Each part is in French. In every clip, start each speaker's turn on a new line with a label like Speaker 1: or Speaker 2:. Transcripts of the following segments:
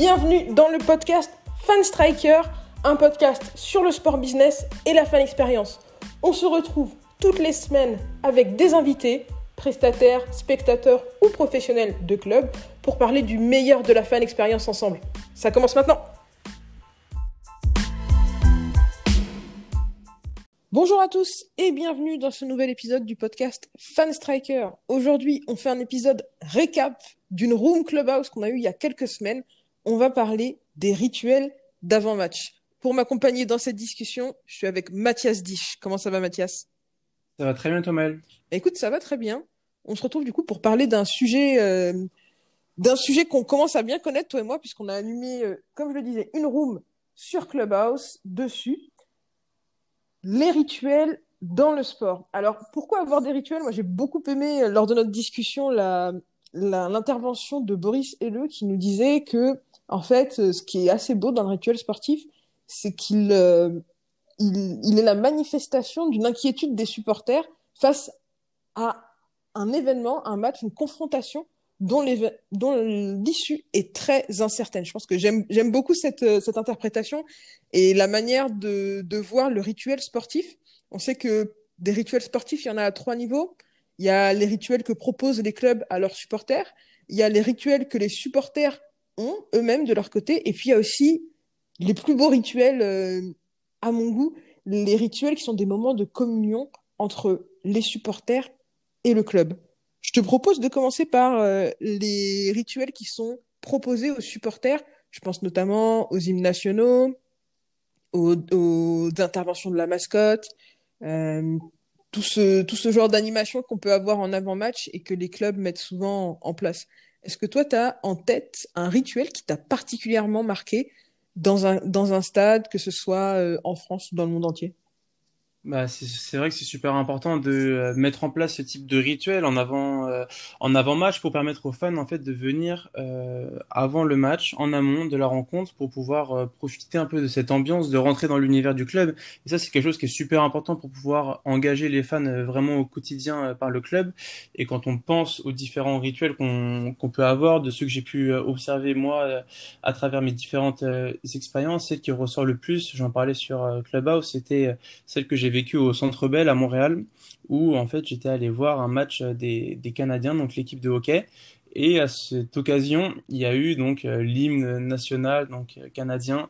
Speaker 1: Bienvenue dans le podcast Fan Striker, un podcast sur le sport business et la fan expérience. On se retrouve toutes les semaines avec des invités, prestataires, spectateurs ou professionnels de club pour parler du meilleur de la fan expérience ensemble. Ça commence maintenant. Bonjour à tous et bienvenue dans ce nouvel épisode du podcast Fan Striker. Aujourd'hui, on fait un épisode récap d'une room clubhouse qu'on a eu il y a quelques semaines. On va parler des rituels d'avant-match. Pour m'accompagner dans cette discussion, je suis avec Mathias Dich. Comment ça va Mathias?
Speaker 2: Ça va très bien Thomas.
Speaker 1: Écoute, ça va très bien. On se retrouve du coup pour parler d'un sujet euh, d'un sujet qu'on commence à bien connaître toi et moi puisqu'on a animé euh, comme je le disais une room sur Clubhouse dessus les rituels dans le sport. Alors, pourquoi avoir des rituels? Moi, j'ai beaucoup aimé, euh, lors de notre discussion, l'intervention de Boris Helleux qui nous disait que, en fait, euh, ce qui est assez beau dans le rituel sportif, c'est qu'il euh, est la manifestation d'une inquiétude des supporters face à un événement, un match, une confrontation dont l'issue est très incertaine. Je pense que j'aime beaucoup cette, cette interprétation et la manière de, de voir le rituel sportif. On sait que des rituels sportifs, il y en a à trois niveaux. Il y a les rituels que proposent les clubs à leurs supporters. Il y a les rituels que les supporters eux-mêmes de leur côté. Et puis il y a aussi les plus beaux rituels, euh, à mon goût, les rituels qui sont des moments de communion entre les supporters et le club. Je te propose de commencer par euh, les rituels qui sont proposés aux supporters. Je pense notamment aux hymnes nationaux, aux, aux interventions de la mascotte, euh, tout ce, tout ce genre d'animation qu'on peut avoir en avant-match et que les clubs mettent souvent en, place. Est-ce que toi, tu as en tête un rituel qui t'a particulièrement marqué dans un, dans un stade, que ce soit euh, en France ou dans le monde entier?
Speaker 2: Bah, c'est vrai que c'est super important de euh, mettre en place ce type de rituel en avant euh, en avant match pour permettre aux fans en fait de venir euh, avant le match en amont de la rencontre pour pouvoir profiter un peu de cette ambiance de rentrer dans l'univers du club. Et ça c'est quelque chose qui est super important pour pouvoir engager les fans vraiment au quotidien par le club. Et quand on pense aux différents rituels qu'on qu'on peut avoir de ceux que j'ai pu observer moi à travers mes différentes expériences celle qui ressort le plus j'en parlais sur Clubhouse c'était celle que j'ai vécu au Centre Bell à Montréal, où en fait j'étais allé voir un match des, des Canadiens, donc l'équipe de hockey. Et à cette occasion, il y a eu donc euh, l'hymne national donc euh, canadien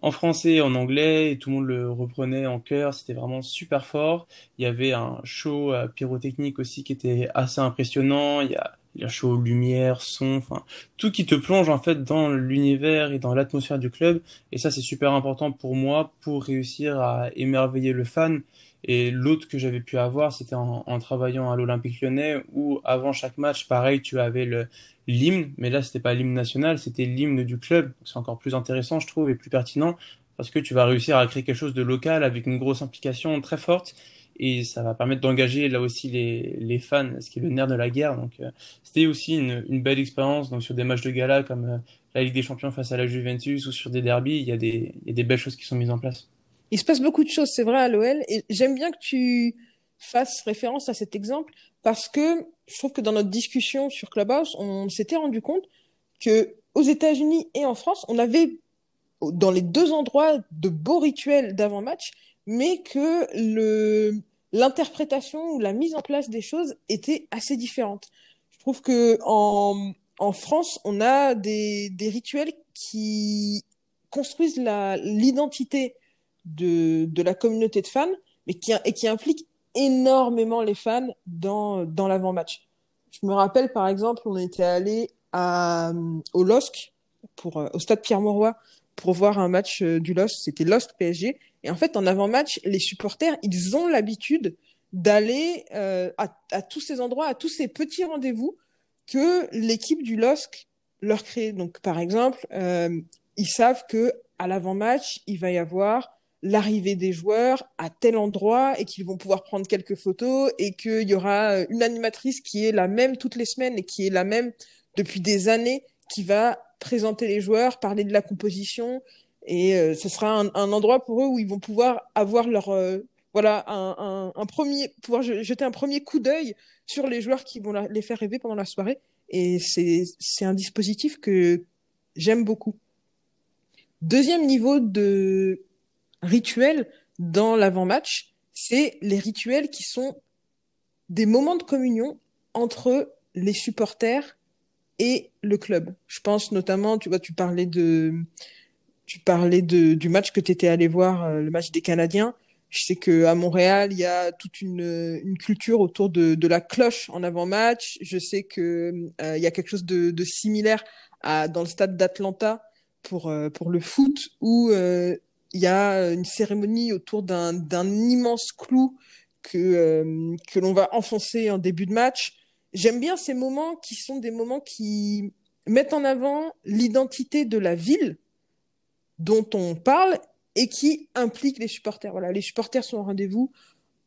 Speaker 2: en français et en anglais et tout le monde le reprenait en chœur, c'était vraiment super fort. Il y avait un show euh, pyrotechnique aussi qui était assez impressionnant, il y a il y a show, lumière, son, enfin tout qui te plonge en fait dans l'univers et dans l'atmosphère du club. Et ça c'est super important pour moi pour réussir à émerveiller le fan. Et l'autre que j'avais pu avoir c'était en, en, travaillant à l'Olympique Lyonnais où avant chaque match pareil tu avais le l'hymne. Mais là c'était pas l'hymne national c'était l'hymne du club. C'est encore plus intéressant je trouve et plus pertinent parce que tu vas réussir à créer quelque chose de local avec une grosse implication très forte et ça va permettre d'engager là aussi les, les fans, ce qui est le nerf de la guerre. Donc euh, c'était aussi une, une, belle expérience. Donc sur des matchs de gala comme euh, la Ligue des Champions face à la Juventus ou sur des derbies, il y a des, il y a des belles choses qui sont mises en place.
Speaker 1: Il se passe beaucoup de choses, c'est vrai à l'OL, et j'aime bien que tu fasses référence à cet exemple parce que je trouve que dans notre discussion sur Clubhouse, on s'était rendu compte que aux États-Unis et en France, on avait dans les deux endroits de beaux rituels d'avant-match, mais que le l'interprétation ou la mise en place des choses était assez différente. Je trouve que en, en France, on a des, des rituels qui construisent l'identité de, de la communauté de fans, mais qui, et qui impliquent énormément les fans dans, dans l'avant-match. Je me rappelle, par exemple, on était allé au LOSC, pour, au stade Pierre-Mauroy, pour voir un match euh, du LOSC. C'était LOSC PSG. Et en fait, en avant-match, les supporters, ils ont l'habitude d'aller euh, à, tous ces endroits, à tous ces petits rendez-vous que l'équipe du LOSC leur crée. Donc, par exemple, euh, ils savent que à l'avant-match, il va y avoir l'arrivée des joueurs à tel endroit et qu'ils vont pouvoir prendre quelques photos et qu'il y aura euh, une animatrice qui est la même toutes les semaines et qui est la même depuis des années qui va présenter les joueurs, parler de la composition et euh, ce sera un, un, endroit pour eux où ils vont pouvoir avoir leur euh, voilà un, un, premier pouvoir jeter un premier coup d'œil sur les joueurs qui vont les faire rêver pendant la soirée et c'est c'est un dispositif que j'aime beaucoup Deuxième niveau de rituel dans l'avant-match, c'est les rituels qui sont des moments de communion entre les supporters et le club. Je pense notamment, tu vois, tu parlais de, tu parlais de, du match que tu étais allé voir, euh, le match des Canadiens. Je sais que à Montréal, il y a toute une, une culture autour de, de la cloche en avant-match. Je sais que euh, il y a quelque chose de, de similaire à, dans le stade d'Atlanta pour euh, pour le foot où euh, il y a une cérémonie autour d'un d'un immense clou que euh, que l'on va enfoncer en début de match. J'aime bien ces moments qui sont des moments qui mettent en avant l'identité de la ville dont on parle et qui impliquent les supporters. Voilà, les supporters sont au rendez-vous.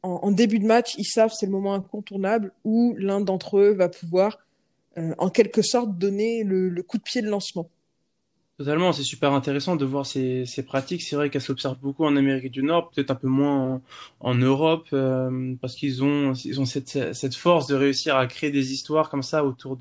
Speaker 1: En, début de match, ils savent c'est le moment incontournable où l'un d'entre eux va pouvoir, euh, en quelque sorte, donner le coup de pied de lancement.
Speaker 2: Totalement, c'est super intéressant de voir ces, pratiques. C'est vrai qu'elles s'observent beaucoup en Amérique du Nord, peut-être un peu moins en, Europe, euh, parce qu'ils ont, ils ont cette, force de réussir à créer des histoires comme ça autour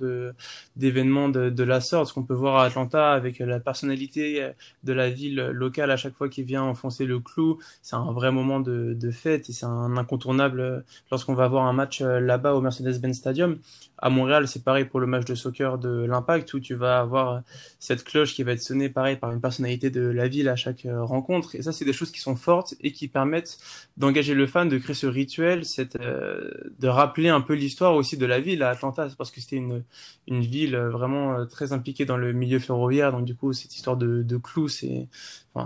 Speaker 2: d'événements de, de la sorte. Ce qu'on peut voir à Atlanta avec la personnalité de la ville locale à chaque fois qu'il vient enfoncer le clou, c'est un vrai moment de, de fête et c'est un incontournable lorsqu'on va voir un match là-bas au Mercedes-Benz Stadium. À Montréal, c'est pareil pour le match de soccer de l'Impact où tu vas avoir cette cloche qui va être pareil par une personnalité de la ville à chaque euh, rencontre. Et ça, c'est des choses qui sont fortes et qui permettent d'engager le fan, de créer ce rituel, cette, euh, de rappeler un peu l'histoire aussi de la ville à Atlanta, parce que c'était une, ville vraiment euh, très impliquée dans le milieu ferroviaire. Donc du coup, cette histoire de, de clous, c'est,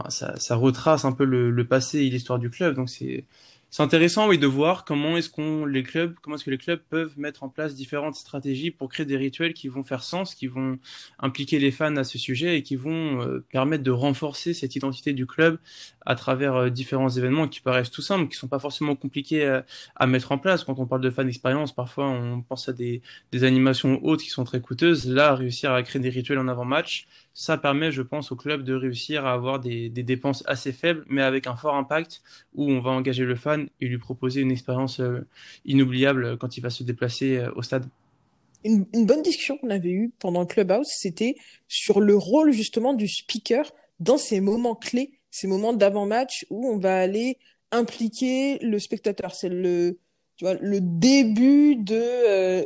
Speaker 2: ça, ça retrace un peu le, le passé et l'histoire du club. Donc c'est c'est intéressant, oui, de voir comment est-ce qu'on les clubs, comment est-ce que les clubs peuvent mettre en place différentes stratégies pour créer des rituels qui vont faire sens, qui vont impliquer les fans à ce sujet et qui vont euh, permettre de renforcer cette identité du club à travers euh, différents événements qui paraissent tout simples, qui sont pas forcément compliqués à, à mettre en place. Quand on parle de fan expérience, parfois on pense à des, des animations hautes qui sont très coûteuses. Là, réussir à créer des rituels en avant-match, ça permet, je pense, au club de réussir à avoir des, dépenses assez faibles, mais avec un fort impact, où on va engager le fan et lui proposer une expérience euh, inoubliable quand il va se déplacer euh, au stade.
Speaker 1: Une, bonne discussion qu'on avait eue pendant le Clubhouse, c'était sur le rôle justement du speaker dans ces moments clés, ces moments d'avant-match où on va aller impliquer le spectateur. C'est le, tu vois, le début de euh,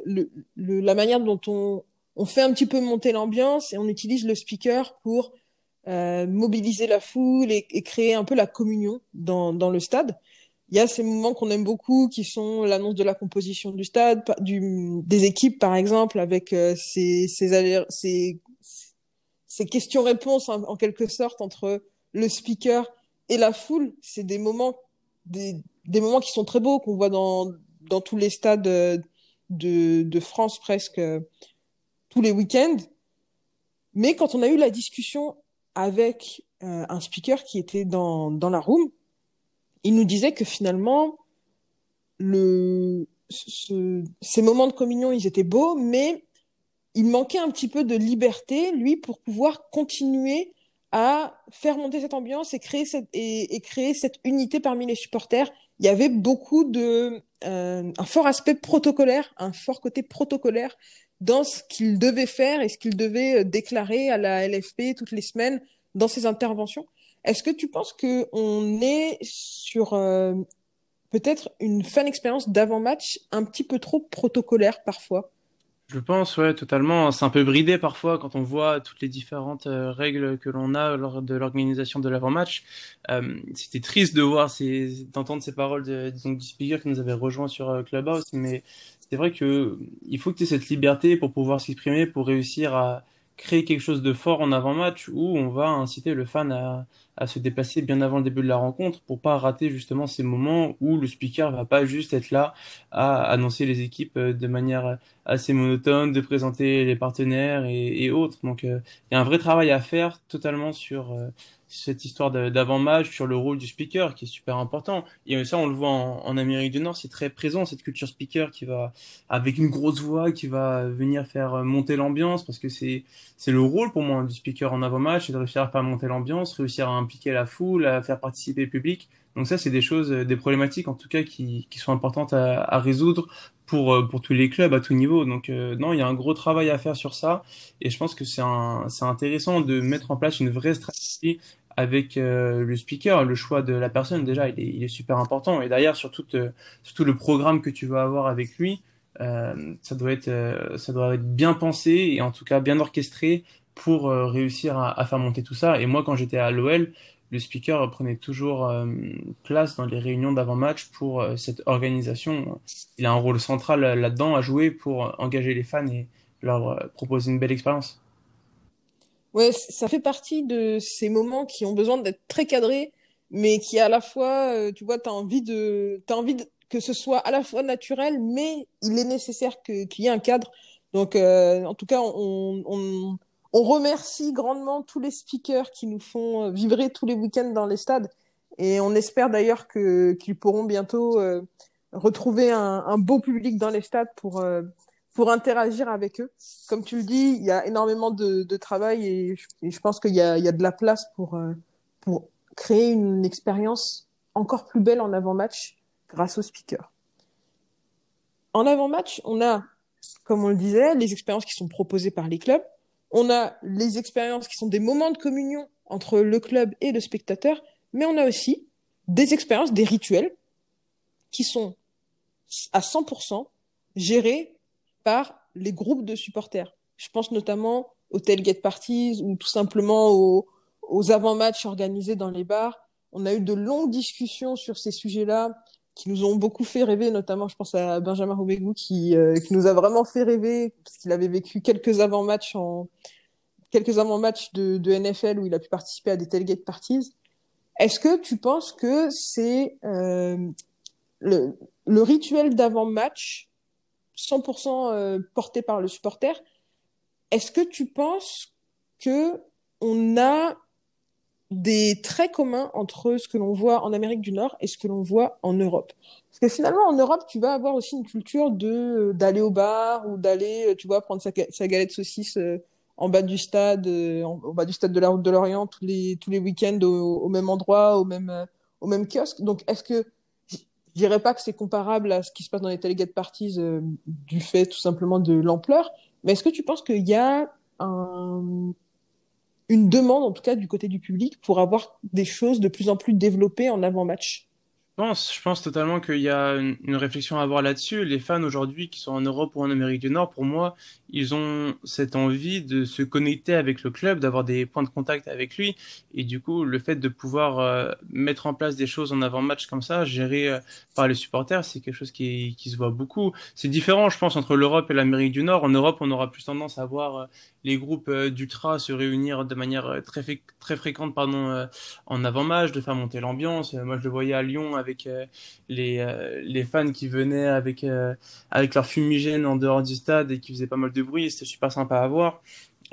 Speaker 1: la manière dont on, on fait un petit peu monter l'ambiance et on utilise le speaker pour euh, mobiliser la foule et, et, créer un peu la communion dans, dans le stade. Il y a ces moments qu'on aime beaucoup qui sont l'annonce de la composition du stade, du, des équipes par exemple, avec euh, ces, questions-réponses en, quelque sorte entre le speaker et la foule. C'est des moments, des, des moments qui sont très beaux, qu'on voit dans, dans tous les stades de, de France presque tous les week-ends. Mais quand on a eu la discussion avec euh, un speaker qui était dans, dans la room, il nous disait que finalement, le, ce, ces moments de communion, ils étaient beaux, mais il manquait un petit peu de liberté, lui, pour pouvoir continuer à faire monter cette ambiance et créer cette, et, et créer cette unité parmi les supporters. Il y avait beaucoup de, euh, un fort aspect protocolaire, un fort côté protocolaire dans ce qu'il devait faire et ce qu'il devait euh, déclarer à la LFP toutes les semaines dans ses interventions. Est-ce que tu penses que on est sur euh, peut-être une fan expérience d'avant-match un petit peu trop protocolaire parfois?
Speaker 2: Je pense, ouais, totalement. C'est un peu bridé parfois quand on voit toutes les différentes euh, règles que l'on a lors de l'organisation de l'avant-match. C'était triste de voir ces, d'entendre ces paroles de, disons, du speaker qui nous avait rejoint sur Clubhouse, mais c'est vrai que il faut que tu aies cette liberté pour pouvoir s'exprimer, pour réussir à créer quelque chose de fort en avant-match où on va inciter le fan à, à se déplacer bien avant le début de la rencontre pour pas rater justement ces moments où le speaker va pas juste être là à annoncer les équipes euh, de manière assez monotone, de présenter les partenaires et, autres. Donc euh, il y a un vrai travail à faire totalement sur euh, cette histoire d'avant-match, sur le rôle du speaker qui est super important. Et ça, on le voit en, Amérique du Nord, c'est très présent cette culture speaker qui va avec une grosse voix, qui va venir faire monter l'ambiance parce que c'est c'est le rôle pour moi du speaker en avant-match, c'est de réussir à faire monter l'ambiance, réussir à impliquer la foule, à faire participer le public. Donc ça, c'est des choses, des problématiques en tout cas qui, sont importantes à, résoudre pour euh, pour tous les clubs à tout niveau. Donc euh, non, il y a un gros travail à faire sur ça et je pense que c'est intéressant de mettre en place une vraie stratégie avec euh, le speaker, le choix de la personne déjà, il est, super important. Et d'ailleurs, sur tout, euh, tout le programme que tu vas avoir avec lui, euh, euh, ça doit être bien pensé et en tout cas bien orchestré pour euh, réussir à, faire monter tout ça. Et moi, quand j'étais à l'OL, le speaker prenait toujours place dans les réunions d'avant-match pour cette organisation. Il a un rôle central là-dedans à jouer pour engager les fans et leur proposer une belle expérience.
Speaker 1: Ouais, ça fait partie de ces moments qui ont besoin d'être très cadrés, mais qui à la fois, euh, tu vois, t'as envie de, t'as envie que ce soit à la fois naturel, mais il est nécessaire qu'il y ait un cadre. Donc, euh, en tout cas, on, on remercie grandement tous les speakers qui nous font vibrer tous les week-ends dans les stades, et on espère d'ailleurs qu'ils pourront bientôt euh, retrouver un, un, beau public dans les stades pour euh, pour interagir avec eux. Comme tu le dis, il y a énormément de, de travail et je, et je pense qu'il y a, il y a de la place pour, euh, pour créer une expérience encore plus belle en avant-match grâce aux speakers. En avant-match, on a, comme on le disait, les expériences qui sont proposées par les clubs. On a les expériences qui sont des moments de communion entre le club et le spectateur, mais on a aussi des expériences, des rituels qui sont à 100% gérés par les groupes de supporters. Je pense notamment aux tailgate parties ou tout simplement aux, aux avant-matchs organisés dans les bars. On a eu de longues discussions sur ces sujets-là qui nous ont beaucoup fait rêver, notamment je pense à Benjamin Roubégou qui, euh, qui nous a vraiment fait rêver parce qu'il avait vécu quelques avant-matchs en quelques avant-matchs de, de NFL où il a pu participer à des tailgate parties. Est-ce que tu penses que c'est euh, le, le rituel d'avant-match 100% euh, porté par le supporter. Est-ce que tu penses que on a des traits communs entre ce que l'on voit en Amérique du Nord et ce que l'on voit en Europe Parce que finalement, en Europe, tu vas avoir aussi une culture de d'aller au bar ou d'aller, tu vois, prendre sa, sa galette saucisse euh, en bas du stade, euh, en, bas du stade de la route de l'Orient tous les tous les week-ends au, au, même endroit, au même au même kiosque. Donc, est-ce que je dirais pas que c'est comparable à ce qui se passe dans les tailgate parties euh, du fait tout simplement de l'ampleur, mais est-ce que tu penses qu'il y a un... une demande, en tout cas du côté du public, pour avoir des choses de plus en plus développées en avant-match
Speaker 2: je pense, je pense totalement qu'il y a une, réflexion à avoir là-dessus. Les fans aujourd'hui qui sont en Europe ou en Amérique du Nord, pour moi, ils ont cette envie de se connecter avec le club, d'avoir des points de contact avec lui. Et du coup, le fait de pouvoir euh, mettre en place des choses en avant-match comme ça, géré euh, par les supporters, c'est quelque chose qui, qui se voit beaucoup. C'est différent, je pense, entre l'Europe et l'Amérique du Nord. En Europe, on aura plus tendance à voir euh, les groupes euh, d'ultra se réunir de manière euh, très, fréquente pardon, euh, en avant-match, de faire monter l'ambiance. Moi, je le voyais à Lyon avec les, les fans qui venaient avec, avec leur fumigène en dehors du stade et qui faisaient pas mal de bruit. C'était super sympa à voir.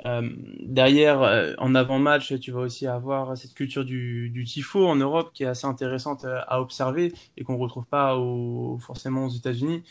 Speaker 2: Euh, derrière, euh, en avant-match, tu vas aussi avoir cette culture du, du tifo en Europe qui est assez intéressante euh, à observer et qu'on retrouve pas au, forcément aux États-Unis.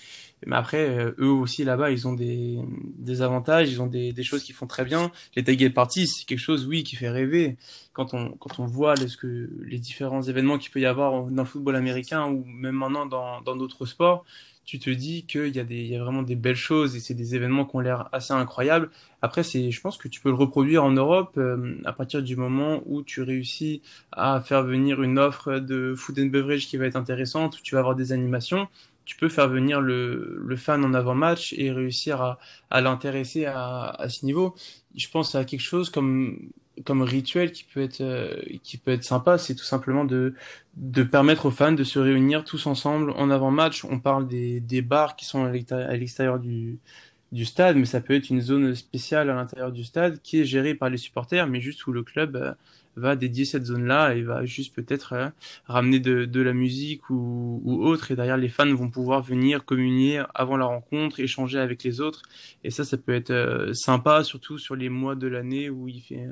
Speaker 2: Mais après, eux aussi là-bas, ils ont des, des avantages, ils ont des, des choses qui font très bien. Les tailgate parties, c'est quelque chose, oui, qui fait rêver. Quand on, quand on voit les, ce que, les différents événements qu'il peut y avoir dans le football américain ou même maintenant dans d'autres sports, tu te dis qu'il y, a a vraiment des belles choses et c'est des événements qui ont l'air assez incroyables. Après, c'est, je pense que tu peux le reproduire en Europe euh, à partir du moment où tu réussis à faire venir une offre de food and beverage qui va être intéressante, où tu vas avoir des animations. Tu peux faire venir le, le fan en avant-match et réussir à, à l'intéresser à, à ce niveau. Je pense à quelque chose comme comme rituel qui peut être euh, qui peut être sympa, c'est tout simplement de de permettre aux fans de se réunir tous ensemble en avant-match. On parle des des bars qui sont à l'extérieur du du stade, mais ça peut être une zone spéciale à l'intérieur du stade qui est gérée par les supporters, mais juste où le club euh, va dédier cette zone-là et va juste peut-être euh, ramener de, de, la musique ou, ou, autre. Et derrière, les fans vont pouvoir venir communier avant la rencontre, échanger avec les autres. Et ça, ça peut être euh, sympa, surtout sur les mois de l'année où il fait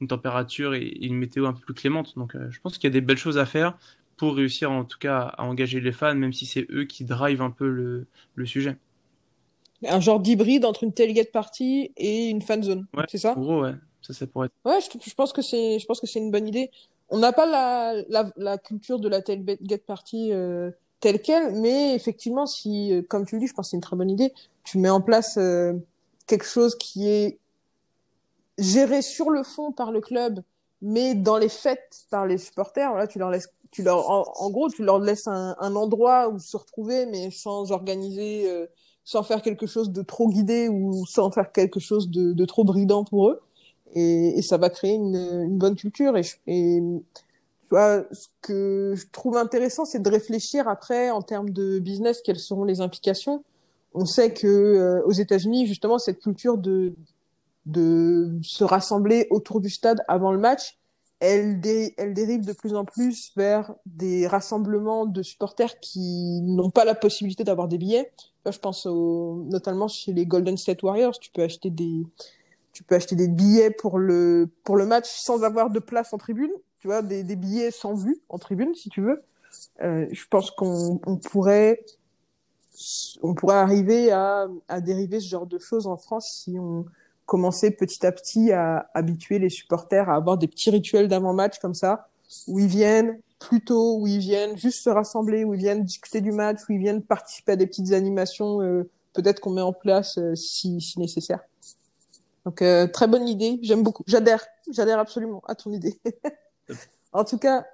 Speaker 2: une température et, une météo un peu plus clémente. Donc, euh, je pense qu'il y a des belles choses à faire pour réussir en tout cas à engager les fans, même si c'est eux qui drivent un peu le, le sujet.
Speaker 1: Un genre d'hybride entre une tailgate party et une fan zone,
Speaker 2: ouais,
Speaker 1: c'est ça?
Speaker 2: En gros, ouais. Ça, ça pourrait être...
Speaker 1: Ouais, je, je pense que c'est, je pense que c'est une bonne idée. On n'a pas la, la, la, culture de la tailgate party euh, telle quelle, mais effectivement, si, euh, comme tu le dis, je pense que c'est une très bonne idée. Tu mets en place euh, quelque chose qui est géré sur le fond par le club mais dans les fêtes par les supporters, voilà, tu leur laisses, tu leur, en, gros, tu leur laisses un, un, endroit où se retrouver, mais sans organiser, euh, sans faire quelque chose de trop guidé ou sans faire quelque chose de, de trop bridant pour eux. Et, et ça va créer une, une bonne culture. Et, et tu vois, ce que je trouve intéressant, c'est de réfléchir après en termes de business, quelles seront les implications. On sait que euh, aux États-Unis, justement, cette culture de de se rassembler autour du stade avant le match, elle, dérive de plus en plus vers des rassemblements de supporters qui n'ont pas la possibilité d'avoir des billets. Je pense au, notamment chez les Golden State Warriors, tu peux acheter des, tu peux acheter des billets pour le, pour le match sans avoir de place en tribune. Tu vois, des, des billets sans vue en tribune, si tu veux. Euh, je pense qu'on on pourrait, on pourrait arriver à, à dériver ce genre de choses en France si on, commencer petit à petit à habituer les supporters à avoir des petits rituels d'avant-match comme ça, où ils viennent plus tôt, où ils viennent juste se rassembler, où ils viennent discuter du match, où ils viennent participer à des petites animations, euh, peut-être qu'on met en place euh, si, si nécessaire. Donc euh, très bonne idée, j'aime beaucoup, j'adhère, j'adhère absolument à ton idée. en tout cas,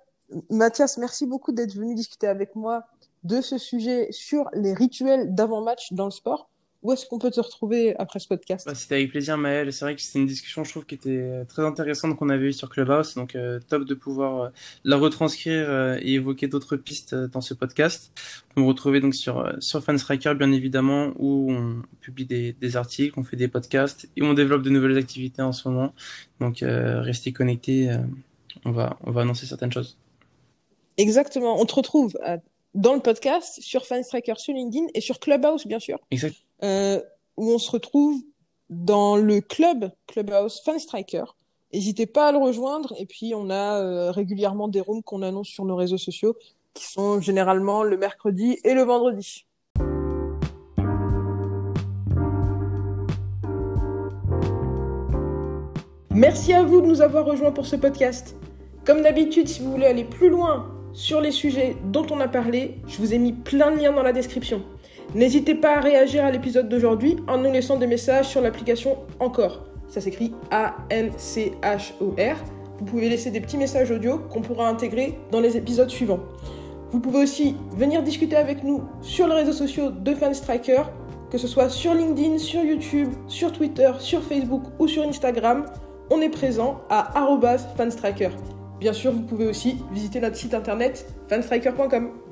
Speaker 1: Mathias, merci beaucoup d'être venu discuter avec moi de ce sujet sur les rituels d'avant-match dans le sport. Où est-ce qu'on peut te retrouver après ce podcast?
Speaker 2: Bah, C'était avec plaisir, Maël. C'est vrai que c'était une discussion, je trouve, qui était euh, très intéressante qu'on avait eue sur Clubhouse. Donc, euh, top de pouvoir euh, la retranscrire et évoquer d'autres pistes dans ce podcast. On me retrouver donc sur, sur Fanstriker, bien évidemment, où on publie des, des, articles, on fait des podcasts et on développe de nouvelles activités en ce moment. Donc, restez connectés. on, va, on va annoncer certaines choses.
Speaker 1: Exactement. On te retrouve dans le podcast, sur Fanstriker, sur LinkedIn et sur Clubhouse, bien sûr.
Speaker 2: Exact.
Speaker 1: Euh, où on se retrouve dans le club Clubhouse Fanstriker. N'hésitez pas à le rejoindre. Et puis, on a euh, régulièrement des rooms qu'on annonce sur nos réseaux sociaux, qui sont généralement le mercredi et le vendredi. Merci à vous de nous avoir rejoints pour ce podcast. Comme d'habitude, si vous voulez aller plus loin sur les sujets dont on a parlé, je vous ai mis plein de liens dans la description. N'hésitez pas à réagir à l'épisode d'aujourd'hui en nous laissant des messages sur l'application Encore. Ça s'écrit A-N-C-H-O-R. Vous pouvez laisser des petits messages audio qu'on pourra intégrer dans les épisodes suivants. Vous pouvez aussi venir discuter avec nous sur les réseaux sociaux de Fanstriker, que ce soit sur LinkedIn, sur YouTube, sur Twitter, sur Facebook ou sur Instagram. On est présent à fanstriker. Bien sûr, vous pouvez aussi visiter notre site internet fanstriker.com.